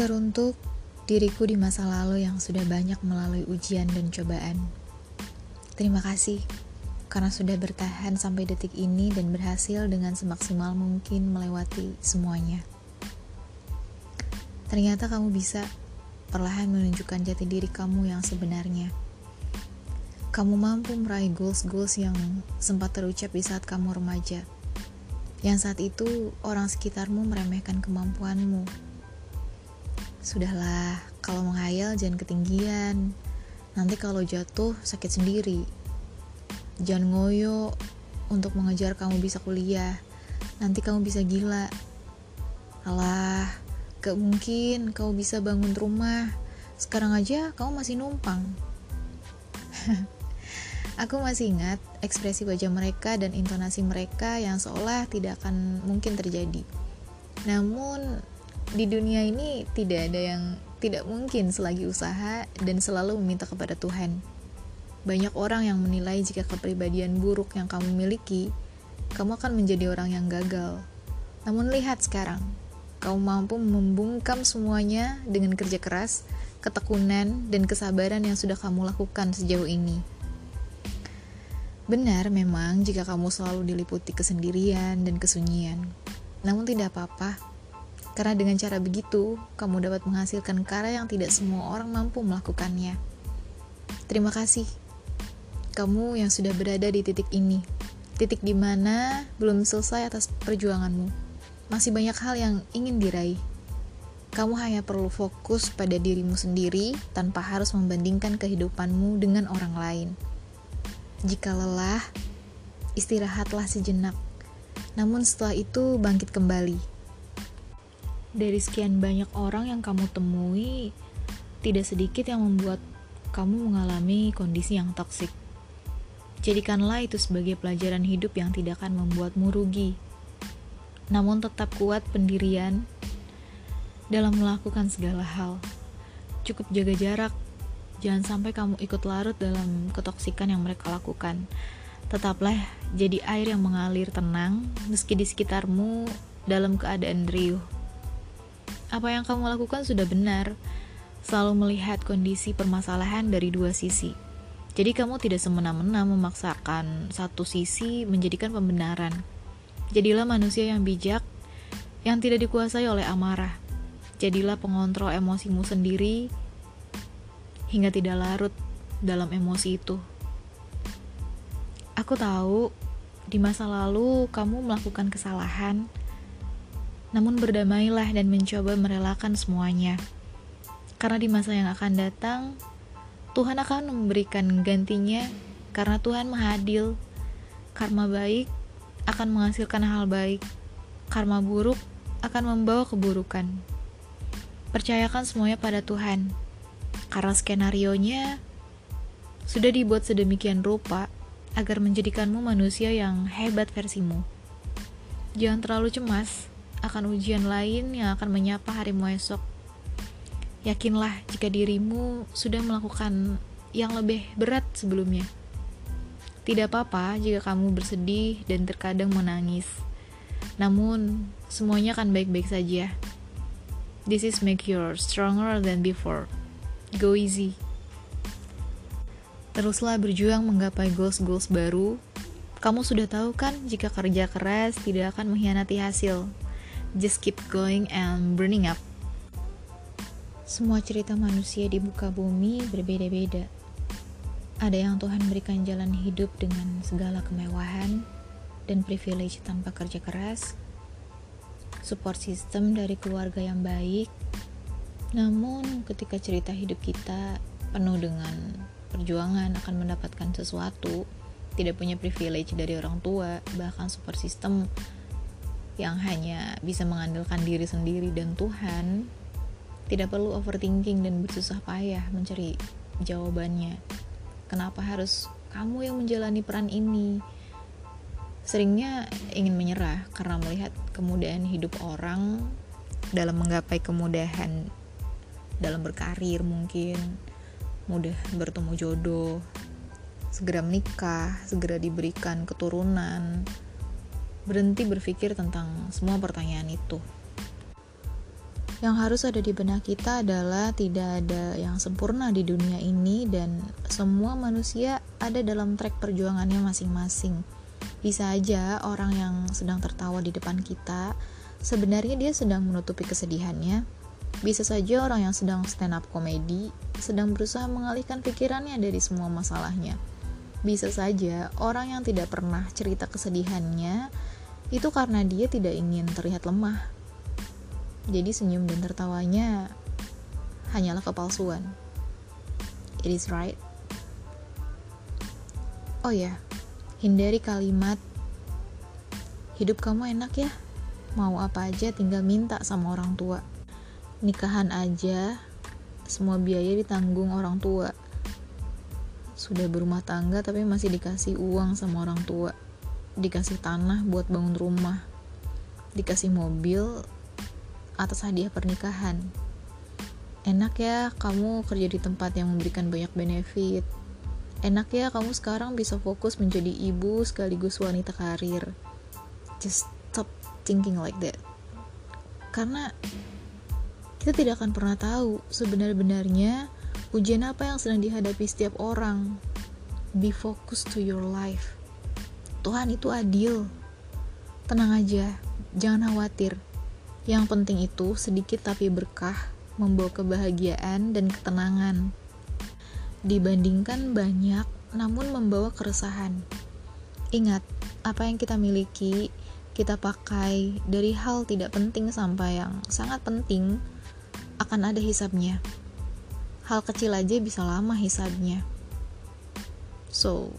Teruntuk diriku di masa lalu yang sudah banyak melalui ujian dan cobaan. Terima kasih karena sudah bertahan sampai detik ini dan berhasil dengan semaksimal mungkin melewati semuanya. Ternyata kamu bisa perlahan menunjukkan jati diri kamu yang sebenarnya. Kamu mampu meraih goals-goals yang sempat terucap di saat kamu remaja. Yang saat itu orang sekitarmu meremehkan kemampuanmu. Sudahlah, kalau menghayal jangan ketinggian. Nanti kalau jatuh sakit sendiri. Jangan ngoyo untuk mengejar kamu bisa kuliah. Nanti kamu bisa gila. Alah, gak mungkin kamu bisa bangun rumah. Sekarang aja kamu masih numpang. Aku masih ingat ekspresi wajah mereka dan intonasi mereka yang seolah tidak akan mungkin terjadi. Namun, di dunia ini tidak ada yang tidak mungkin selagi usaha dan selalu meminta kepada Tuhan. Banyak orang yang menilai jika kepribadian buruk yang kamu miliki, kamu akan menjadi orang yang gagal. Namun lihat sekarang, kamu mampu membungkam semuanya dengan kerja keras, ketekunan, dan kesabaran yang sudah kamu lakukan sejauh ini. Benar memang jika kamu selalu diliputi kesendirian dan kesunyian. Namun tidak apa-apa, karena dengan cara begitu, kamu dapat menghasilkan karya yang tidak semua orang mampu melakukannya. Terima kasih, kamu yang sudah berada di titik ini. Titik di mana belum selesai atas perjuanganmu. Masih banyak hal yang ingin diraih. Kamu hanya perlu fokus pada dirimu sendiri tanpa harus membandingkan kehidupanmu dengan orang lain. Jika lelah, istirahatlah sejenak. Namun setelah itu bangkit kembali. Dari sekian banyak orang yang kamu temui, tidak sedikit yang membuat kamu mengalami kondisi yang toksik. Jadikanlah itu sebagai pelajaran hidup yang tidak akan membuatmu rugi. Namun tetap kuat pendirian dalam melakukan segala hal. Cukup jaga jarak Jangan sampai kamu ikut larut dalam ketoksikan yang mereka lakukan. Tetaplah jadi air yang mengalir tenang meski di sekitarmu dalam keadaan riuh. Apa yang kamu lakukan sudah benar. Selalu melihat kondisi permasalahan dari dua sisi. Jadi kamu tidak semena-mena memaksakan satu sisi menjadikan pembenaran. Jadilah manusia yang bijak, yang tidak dikuasai oleh amarah. Jadilah pengontrol emosimu sendiri hingga tidak larut dalam emosi itu. Aku tahu di masa lalu kamu melakukan kesalahan, namun berdamailah dan mencoba merelakan semuanya. Karena di masa yang akan datang, Tuhan akan memberikan gantinya karena Tuhan mahadil. Karma baik akan menghasilkan hal baik. Karma buruk akan membawa keburukan. Percayakan semuanya pada Tuhan karena skenario-nya sudah dibuat sedemikian rupa agar menjadikanmu manusia yang hebat versimu. Jangan terlalu cemas akan ujian lain yang akan menyapa harimu esok. Yakinlah jika dirimu sudah melakukan yang lebih berat sebelumnya. Tidak apa-apa jika kamu bersedih dan terkadang menangis. Namun, semuanya akan baik-baik saja. This is make you stronger than before. Go easy. Teruslah berjuang menggapai goals-goals baru. Kamu sudah tahu kan jika kerja keras tidak akan mengkhianati hasil. Just keep going and burning up. Semua cerita manusia di muka bumi berbeda-beda. Ada yang Tuhan berikan jalan hidup dengan segala kemewahan dan privilege tanpa kerja keras, support system dari keluarga yang baik, namun, ketika cerita hidup kita penuh dengan perjuangan akan mendapatkan sesuatu, tidak punya privilege dari orang tua, bahkan super sistem yang hanya bisa mengandalkan diri sendiri dan Tuhan, tidak perlu overthinking dan bersusah payah mencari jawabannya. Kenapa harus kamu yang menjalani peran ini? Seringnya ingin menyerah karena melihat kemudahan hidup orang dalam menggapai kemudahan dalam berkarir mungkin mudah bertemu jodoh segera menikah segera diberikan keturunan berhenti berpikir tentang semua pertanyaan itu Yang harus ada di benak kita adalah tidak ada yang sempurna di dunia ini dan semua manusia ada dalam trek perjuangannya masing-masing. Bisa aja orang yang sedang tertawa di depan kita, sebenarnya dia sedang menutupi kesedihannya. Bisa saja orang yang sedang stand up komedi sedang berusaha mengalihkan pikirannya dari semua masalahnya. Bisa saja orang yang tidak pernah cerita kesedihannya itu karena dia tidak ingin terlihat lemah jadi senyum dan tertawanya hanyalah kepalsuan. It is right. Oh ya, hindari kalimat hidup kamu enak ya. Mau apa aja tinggal minta sama orang tua. Nikahan aja semua biaya ditanggung orang tua. Sudah berumah tangga tapi masih dikasih uang sama orang tua. Dikasih tanah buat bangun rumah. Dikasih mobil atas hadiah pernikahan. Enak ya kamu kerja di tempat yang memberikan banyak benefit. Enak ya kamu sekarang bisa fokus menjadi ibu sekaligus wanita karir. Just stop thinking like that. Karena kita tidak akan pernah tahu sebenar-benarnya ujian apa yang sedang dihadapi setiap orang. Be focused to your life. Tuhan itu adil. Tenang aja, jangan khawatir yang penting itu sedikit tapi berkah, membawa kebahagiaan dan ketenangan. Dibandingkan banyak, namun membawa keresahan. Ingat, apa yang kita miliki, kita pakai dari hal tidak penting sampai yang sangat penting, akan ada hisabnya. Hal kecil aja bisa lama hisabnya. So,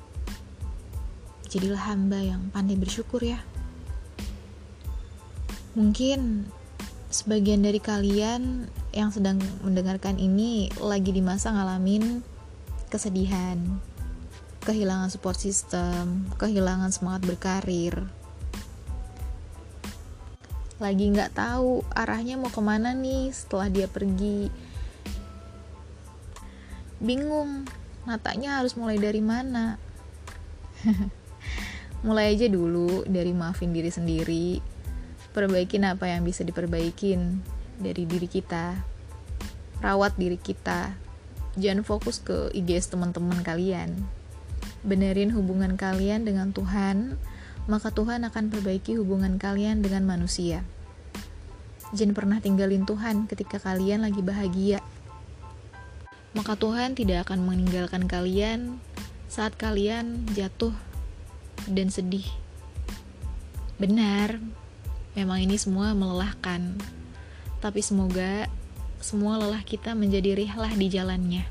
jadilah hamba yang pandai bersyukur ya. Mungkin sebagian dari kalian yang sedang mendengarkan ini lagi di masa ngalamin kesedihan, kehilangan support system, kehilangan semangat berkarir. Lagi nggak tahu arahnya mau ke mana nih setelah dia pergi. Bingung, matanya harus mulai dari mana? mulai aja dulu dari maafin diri sendiri, perbaikin apa yang bisa diperbaikin dari diri kita rawat diri kita. Jangan fokus ke IGS teman-teman kalian. Benerin hubungan kalian dengan Tuhan maka Tuhan akan perbaiki hubungan kalian dengan manusia. Jangan pernah tinggalin Tuhan ketika kalian lagi bahagia maka Tuhan tidak akan meninggalkan kalian saat kalian jatuh dan sedih benar Memang ini semua melelahkan, tapi semoga semua lelah kita menjadi rihlah di jalannya.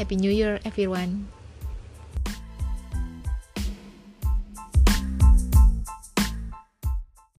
Happy New Year, everyone!